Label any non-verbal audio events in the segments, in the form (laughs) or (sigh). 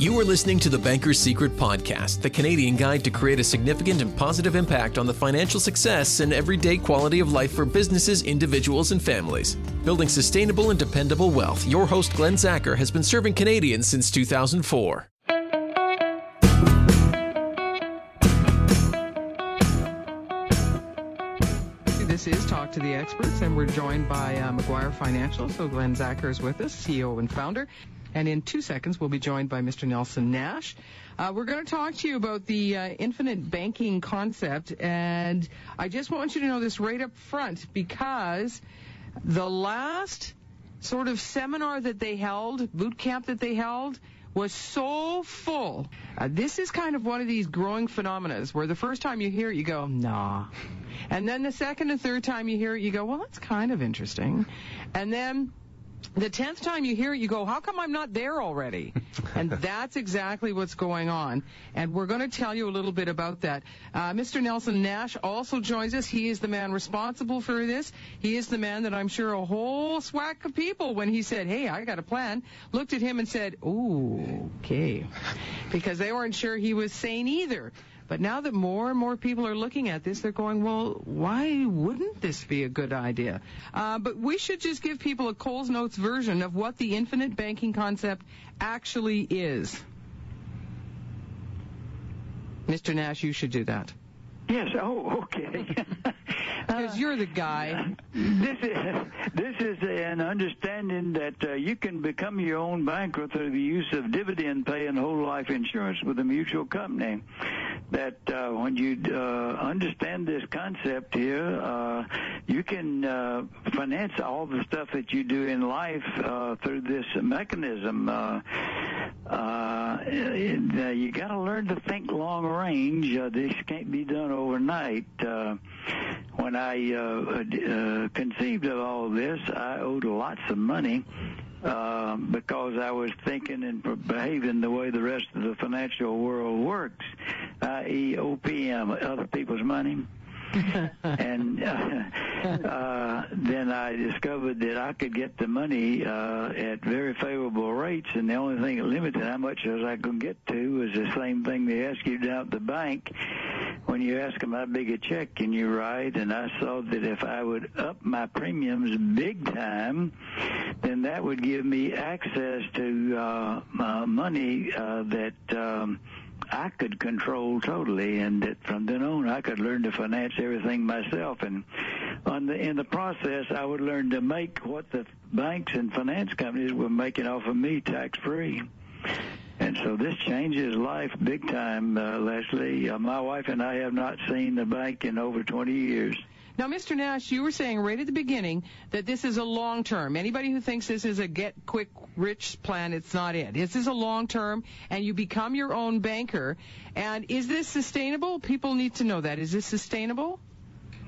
You are listening to the Banker's Secret Podcast, the Canadian guide to create a significant and positive impact on the financial success and everyday quality of life for businesses, individuals, and families. Building sustainable and dependable wealth, your host Glen Zacher has been serving Canadians since 2004. This is Talk to the Experts, and we're joined by uh, McGuire Financial. So Glen Zacher is with us, CEO and founder. And in two seconds, we'll be joined by Mr. Nelson Nash. Uh, we're going to talk to you about the uh, infinite banking concept, and I just want you to know this right up front because the last sort of seminar that they held, boot camp that they held, was so full. Uh, this is kind of one of these growing phenomena where the first time you hear it, you go, nah. And then the second and third time you hear it, you go, well, that's kind of interesting. And then the tenth time you hear it, you go, how come I'm not there already? (laughs) and that's exactly what's going on. And we're going to tell you a little bit about that. Uh, Mr. Nelson Nash also joins us. He is the man responsible for this. He is the man that I'm sure a whole swack of people, when he said, hey, I got a plan, looked at him and said, ooh, okay. Because they weren't sure he was sane either. But now that more and more people are looking at this, they're going, well, why wouldn't this be a good idea? Uh, but we should just give people a Coles Notes version of what the infinite banking concept actually is. Mr. Nash, you should do that. Yes. Oh, okay. (laughs) Because you're the guy. this is this is an understanding that uh, you can become your own banker through the use of dividend paying whole life insurance with a mutual company. That uh, when you uh, understand this concept here, uh, you can uh, finance all the stuff that you do in life uh, through this mechanism. Uh, uh, uh, you got to learn to think long range. Uh, this can't be done overnight. Uh, when I uh, uh, conceived of all this, I owed lots of money uh, because I was thinking and behaving the way the rest of the financial world works, i.e., OPM, other people's money. (laughs) and uh, (laughs) uh, then I discovered that I could get the money uh, at very favorable rates, and the only thing that limited how much as I could get to was the same thing they ask you down at the bank when you ask them how big a check can you write. And I saw that if I would up my premiums big time, then that would give me access to uh, uh, money uh, that. Um, I could control totally, and that from then on I could learn to finance everything myself. And on the in the process, I would learn to make what the banks and finance companies were making off of me tax free. And so this changes life big time, uh, Leslie. Uh, my wife and I have not seen the bank in over 20 years. Now, Mr. Nash, you were saying right at the beginning that this is a long term. Anybody who thinks this is a get quick rich plan, it's not it. This is a long term, and you become your own banker. And is this sustainable? People need to know that. Is this sustainable?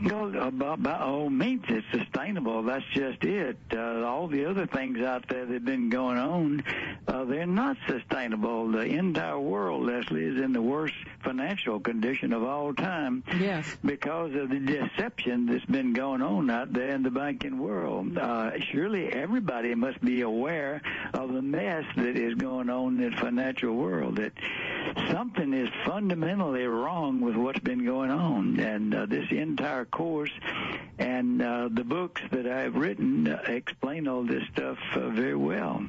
No, by, by all means, it's sustainable. That's just it. Uh, all the other things out there that have been going on, uh, they're not sustainable. The entire world, Leslie, is in the worst financial condition of all time. Yes. Because of the deception that's been going on out there in the banking world. Uh, surely everybody must be aware of the mess that is going on in the financial world. That something is fundamentally wrong with what's been going on, and uh, this entire course and uh, the books that I've written uh, explain all this stuff uh, very well.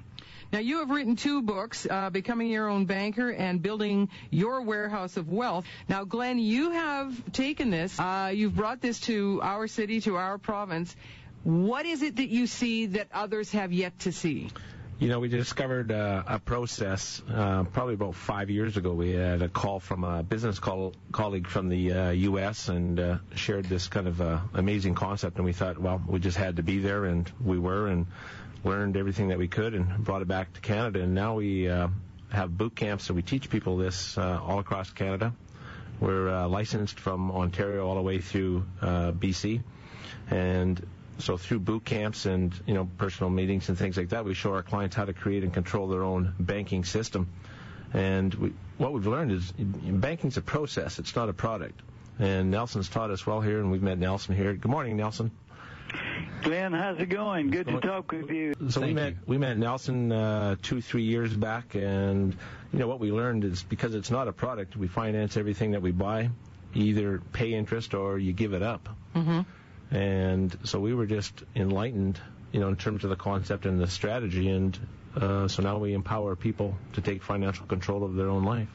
Now, you have written two books, uh, Becoming Your Own Banker and Building Your Warehouse of Wealth. Now, Glen, you have taken this, uh, you've brought this to our city, to our province. What is it that you see that others have yet to see? You know, we discovered uh, a process uh, probably about five years ago. We had a call from a business call, colleague from the uh, U.S. and uh, shared this kind of uh, amazing concept, and we thought, well, we just had to be there, and we were, and learned everything that we could, and brought it back to Canada. And now we uh, have boot camps, and we teach people this all across Canada. We're licensed from Ontario all the way through BC, and so through boot camps and you know personal meetings and things like that, we show our clients how to create and control their own banking system. And we, what we've learned is banking's a process; it's not a product. And Nelson's taught us well here, and we've met Nelson here. Good morning, Nelson. Glen, how's it going? Good to talk with you. So Thank we met you. we met Nelson uh, two three years back, and you know what we learned is because it's not a product, we finance everything that we buy. Either pay interest or you give it up. Mm-hmm. And so we were just enlightened, you know, in terms of the concept and the strategy, and uh, so now we empower people to take financial control of their own life.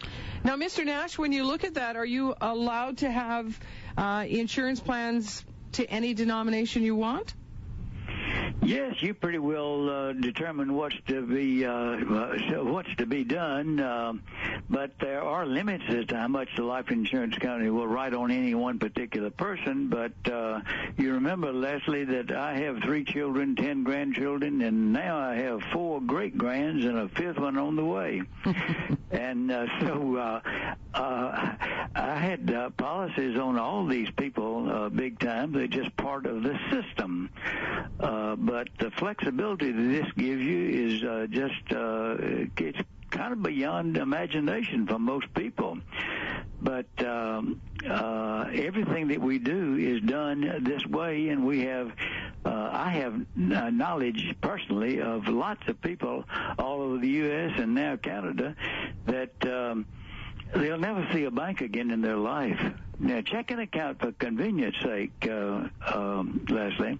Now, Mr. Nash, when you look at that, are you allowed to have uh, insurance plans to any denomination you want? Yes, you pretty well uh, determine what's to be uh, uh, what's to be done, um, but there are limits as to how much the life insurance company will write on any one particular person. But uh, you remember, Leslie, that I have three children, ten grandchildren, and now I have four great grands and a fifth one on the way. (laughs) and uh, so uh, uh, I had uh, policies on all these people uh, big time. They're just part of the system. Uh, but the flexibility that this gives you is uh, just uh, it's kind of beyond imagination for most people. But um, uh, everything that we do is done this way, and we have. Uh, I have uh, knowledge personally of lots of people all over the U.S. and now Canada that um, they'll never see a bank again in their life. Now, checking account for convenience sake, uh, um, Leslie,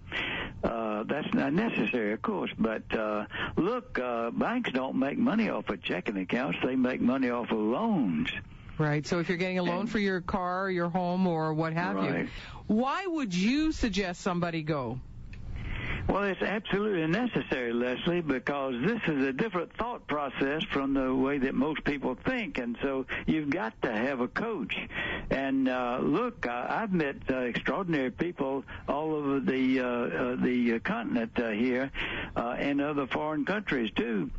uh, that's not necessary, of course. But uh, look, uh, banks don't make money off of checking accounts; they make money off of loans. Right. So if you're getting a loan And- for your car, your home, or what have you, why would you suggest somebody go? Well, it's absolutely necessary, Leslie, because this is a different thought process from the way that most people think, and so you've got to have a coach. And uh, look, uh, I've met uh, extraordinary people all over the uh, uh, the continent uh, here, uh, and other foreign countries too.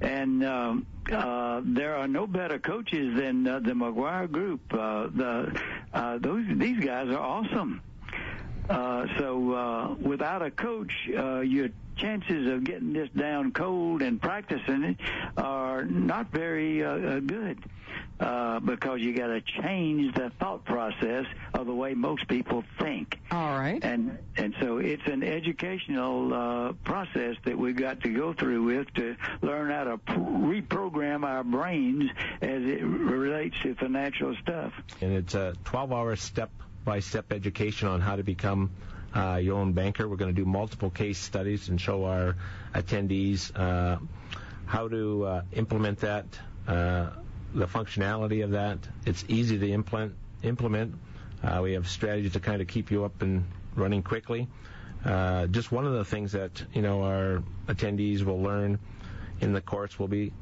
And um, uh, there are no better coaches than uh, the McGuire Group. Uh, the uh, those these guys are awesome. Uh, so uh, without a coach, uh, your chances of getting this down cold and practicing it are not very uh, uh, good uh, because you got to change the thought process of the way most people think. All right. And and so it's an educational uh, process that we've got to go through with to learn how to pr- reprogram our brains as it relates to financial stuff. And it's a 12-hour step-by-step education on how to become uh, your own banker. We're going to do multiple case studies and show our attendees uh, how to uh, implement that, uh, the functionality of that. It's easy to implement. Implement. Uh, we have strategies to kind of keep you up and running quickly. Uh, just one of the things that you know our attendees will learn in the course will be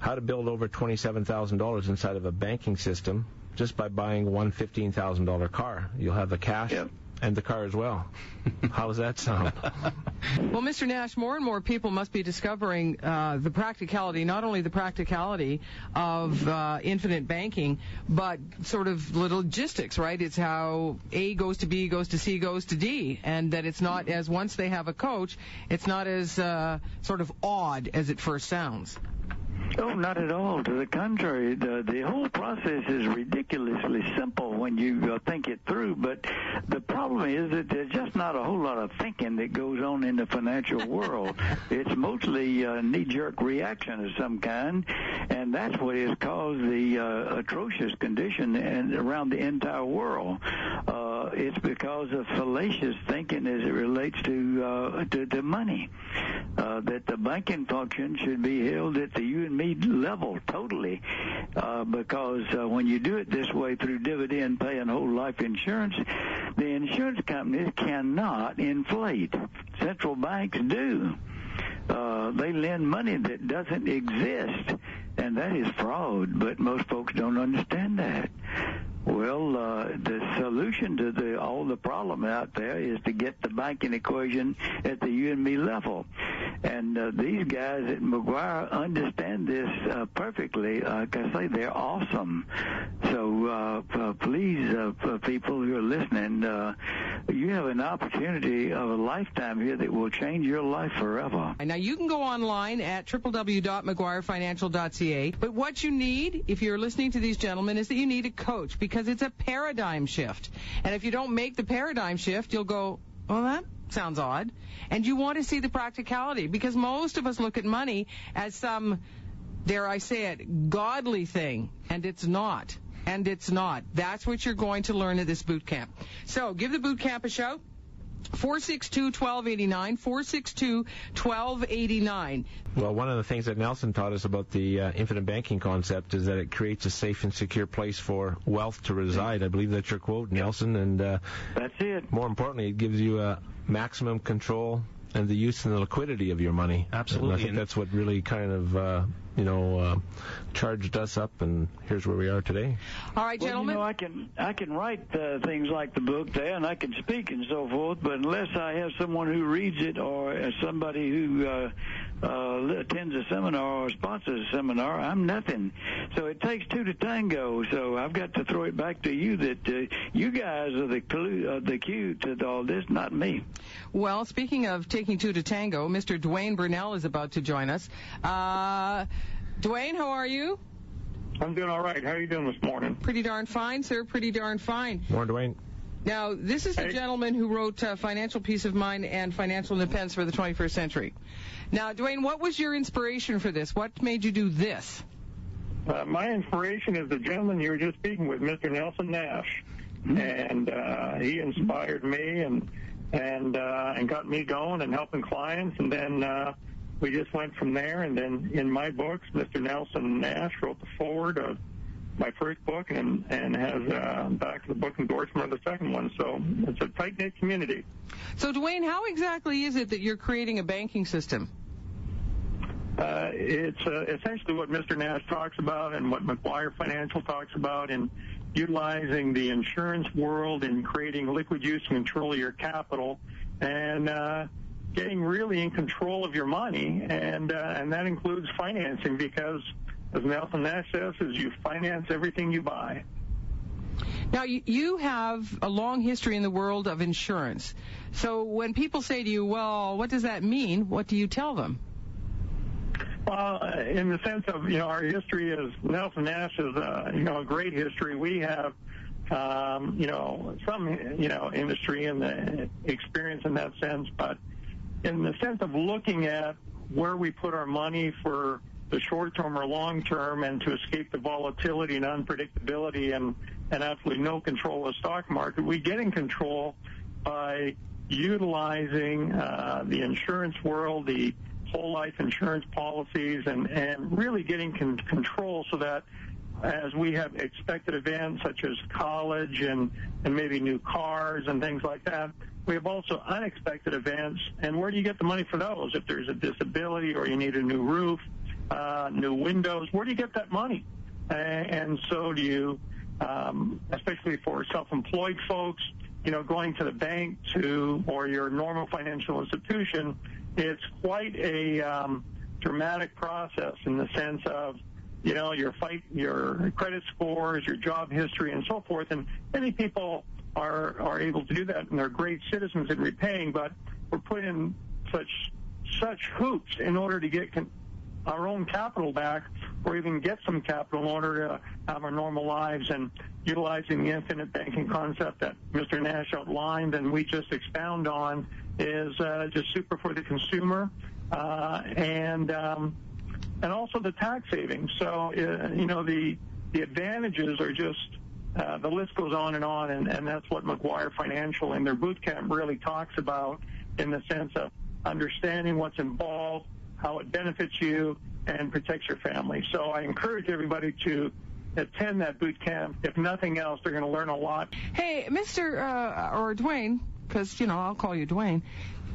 how to build over $27,000 inside of a banking system just by buying one $15,000 car. You'll have the cash Yep. and the car as well. (laughs) How does that sound? (laughs) Well, Mr. Nash, more and more people must be discovering uh, the practicality, not only the practicality of uh, infinite banking, but sort of the logistics, right? It's how A goes to B, goes to C, goes to D, and that it's not as once they have a coach, it's not as uh, sort of odd as it first sounds. Oh, not at all. To the contrary, the the whole process is ridiculously simple when you uh, think it through. But the problem is that there's just not a whole lot of thinking that goes on in the financial (laughs) world. it's mostly a knee-jerk reaction of some kind, and that's what has caused the uh, atrocious condition and around the entire world. Uh, it's because of fallacious thinking as it relates to uh, to, to money. Uh, that the banking function should be held at the you and me level totally, uh, because uh, when you do it this way through dividend pay and whole life insurance, the insurance companies cannot inflate. Central banks do. Uh, they lend money that doesn't exist, and that is fraud. But most folks don't understand that. Well, uh, the solution to the all the problem out there is to get the banking equation at the you and level, and uh, these guys at McGuire understand this uh, perfectly. Like I say, they're awesome. So uh, please, uh, people who are listening, uh, you have an opportunity of a lifetime here that will change your life forever. Now you can go online at www.mcguirefinancial.ca. But what you need, if you're listening to these gentlemen, is that you need a coach because it's a paradigm shift. And if you don't make the paradigm shift, you'll go, well, that sounds odd. And you want to see the practicality because most of us look at money as some, dare I say it, godly thing, and it's not. And it's not. That's what you're going to learn at this boot camp. So give the boot camp a shout. 462-1289, 462-1289. Well, one of the things that Nelson taught us about the uh, infinite banking concept is that it creates a safe and secure place for wealth to reside. I believe that's your quote, Nelson. And uh, that's it. More importantly, it gives you a maximum control and the use and the liquidity of your money. Absolutely. And I think that's what really kind of, uh, you know, uh, charged us up, and here's where we are today. All right, gentlemen. Well, you know, I can I can write uh, things like the book there, and I can speak and so forth, but unless I have someone who reads it or somebody who uh, uh, attends a seminar or sponsors a seminar, I'm nothing. So it takes two to tango. So I've got to throw it back to you that uh, you guys are the clue, uh, the cue to all this, not me. Well, speaking of taking two to tango, Mr. Dwayne Burnell is about to join us. Uh, Dwayne, how are you? I'm doing all right. How are you doing this morning? Pretty darn fine, sir. Pretty darn fine. Morning, Dwayne. Now, this is the gentleman who wrote uh, Financial Peace of Mind and Financial Independence for the 21st Century. Now, Dwayne, what was your inspiration for this? What made you do this? Uh, my inspiration is the gentleman you were just speaking with, Mr. Nelson Nash, mm-hmm. and uh, he inspired me and and uh, and got me going and helping clients, and then uh, we just went from there. And then in my books, Mr. Nelson Nash wrote the foreword of my first book and and has uh, back to the book endorsement of the second one. So it's a tight knit community. So Dwayne, how exactly is it that you're creating a banking system? Uh, it's uh, essentially what Mr. Nash talks about and what McGuire Financial talks about in utilizing the insurance world in creating liquid use and control of your capital and uh, getting really in control of your money and uh, and that includes financing because as Nelson Nash says is you finance everything you buy. Now you have a long history in the world of insurance. So when people say to you, "Well, what does that mean?" What do you tell them? Well, uh, in the sense of you know our history is Nelson Nash is a you know a great history. We have um, you know some you know industry and the experience in that sense, but in the sense of looking at where we put our money for the short term or long term and to escape the volatility and unpredictability and, and absolutely no control of the stock market, we get in control by utilizing uh, the insurance world, the whole life insurance policies and, and really getting con- control so that as we have expected events such as college and, and maybe new cars and things like that, we have also unexpected events. And where do you get the money for those? If there's a disability or you need a new roof, uh, new windows, where do you get that money? And, and so do you, um, especially for self-employed folks, you know, going to the bank to or your normal financial institution it's quite a um, dramatic process in the sense of you know your fight your credit scores your job history and so forth and many people are are able to do that and they're great citizens in repaying but we're put in such such hoops in order to get con- our own capital back or even get some capital in order to have our normal lives and utilizing the infinite banking concept that Mr. Nash outlined and we just expound on is uh, just super for the consumer uh, and um, and also the tax savings. So uh, you know the the advantages are just uh, the list goes on and on, and, and that's what McGuire Financial in their boot camp really talks about in the sense of understanding what's involved, how it benefits you, and protects your family. So I encourage everybody to attend that boot camp. If nothing else, they're going to learn a lot. Hey, Mr. Uh, or Dwayne, because, you know, I'll call you Dwayne.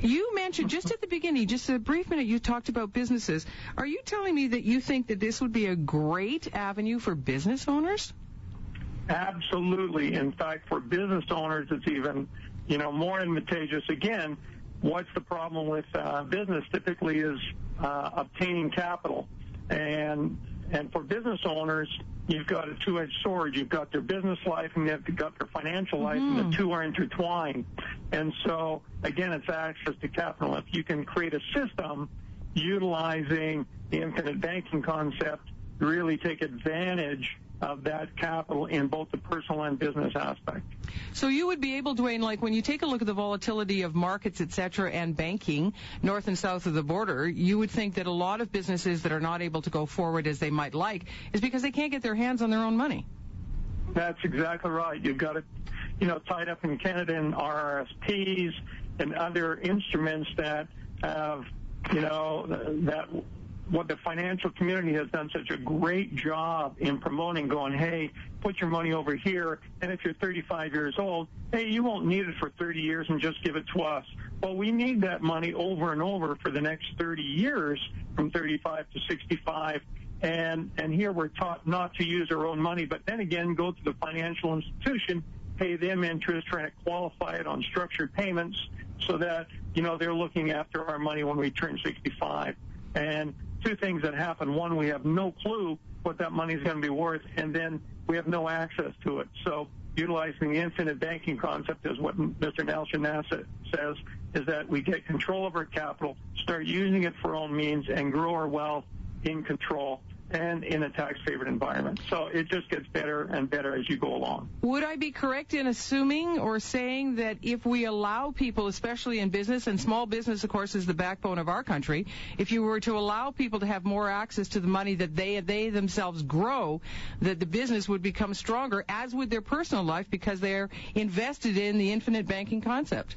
You mentioned (laughs) just at the beginning, just a brief minute, you talked about businesses. Are you telling me that you think that this would be a great avenue for business owners? Absolutely. In fact, for business owners, it's even, you know, more advantageous. Again, what's the problem with uh, business? Typically, is uh, obtaining capital, and and for business owners, you've got a two-edged sword. You've got their business life and you've got their financial life, mm-hmm. and the mm-hmm. two are intertwined. And so, again, it's access to capital. If you can create a system utilizing the infinite banking concept really take advantage of that capital in both the personal and business aspect. So you would be able, Dwayne, like when you take a look at the volatility of markets, et cetera, and banking north and south of the border, you would think that a lot of businesses that are not able to go forward as they might like is because they can't get their hands on their own money. That's exactly right. You've got it, you know, tied up in Canada in RRSPs and other instruments that have, you know, that what the financial community has done such a great job in promoting going, hey, put your money over here. And if you're 35 years old, hey, you won't need it for 30 years and just give it to us. Well, we need that money over and over for the next 30 years from 35 to 65. And, and here we're taught not to use our own money, but then again, go to the financial institution, pay them interest, trying to qualify it on structured payments so that, you know, they're looking after our money when we turn 65. And two things that happen. One, we have no clue what that money is going to be worth, and then we have no access to it. So utilizing the infinite banking concept is what Mr. Nelson Nash says, is that we get control of our capital, start using it for our own means, and grow our wealth in control and in a tax favored environment. So it just gets better and better as you go along. Would I be correct in assuming or saying that if we allow people, especially in business, and small business, of course, is the backbone of our country, if you were to allow people to have more access to the money that they, they themselves grow, that the business would become stronger, as would their personal life, because they're invested in the infinite banking concept?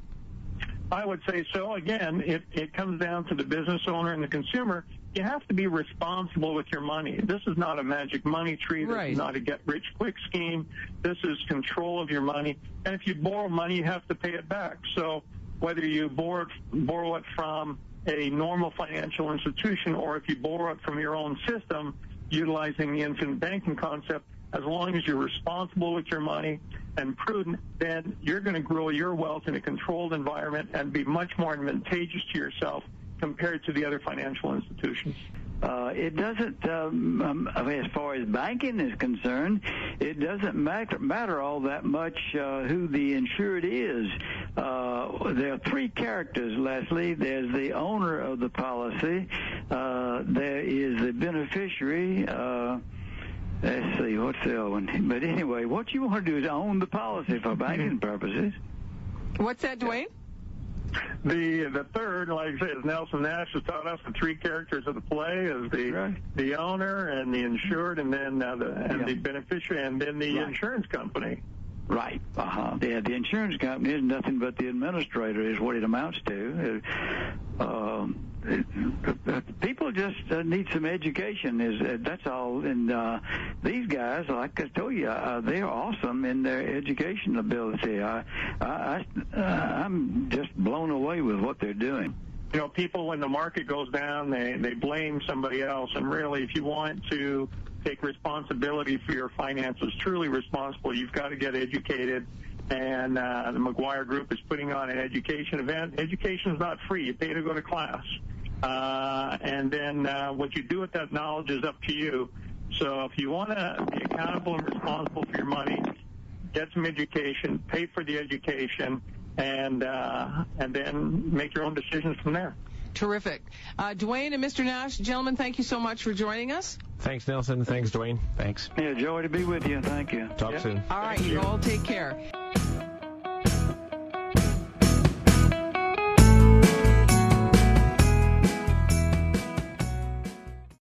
I would say so. Again, it, it comes down to the business owner and the consumer you have to be responsible with your money. This is not a magic money tree. This right. is not a get rich quick scheme. This is control of your money. And if you borrow money, you have to pay it back. So whether you borrow, borrow it from a normal financial institution or if you borrow it from your own system, utilizing the infinite banking concept, as long as you're responsible with your money and prudent, then you're going to grow your wealth in a controlled environment and be much more advantageous to yourself compared to the other financial institutions? Uh, it doesn't, um, um, I mean, as far as banking is concerned, it doesn't matter, matter all that much uh, who the insured is. Uh, there are three characters, Leslie. There's the owner of the policy. Uh, there is the beneficiary. Uh, let's see, what's the other one? But anyway, what you want to do is own the policy for banking (laughs) purposes. What's that, Dwayne? The the third, like I say, as Nelson Nash has taught us, the three characters of the play is the right. the owner and the insured, and then uh, the and yeah. the beneficiary, and then the right. insurance company. Right. Uh-huh. Yeah, the insurance company is nothing but the administrator, is what it amounts to. Uh, um, people just uh, need some education. Is uh, that's all. And uh, these guys, like I told you, uh, they're awesome in their education ability. I, I, I, I'm just blown away with what they're doing you know, people when the market goes down, they they blame somebody else. And really, if you want to take responsibility for your finances, truly responsible, you've got to get educated. And uh, the McGuire Group is putting on an education event. Education is not free; you pay to go to class. Uh, and then uh, what you do with that knowledge is up to you. So if you want to be accountable and responsible for your money, get some education, pay for the education, and uh, and then make your own decisions from there. Terrific. Uh, Dwayne and Mr. Nash, gentlemen, thank you so much for joining us. Thanks, Nelson. Thanks, Dwayne. Thanks. Yeah, joy to be with you. Thank you. Talk yeah. soon. All right, you all take care.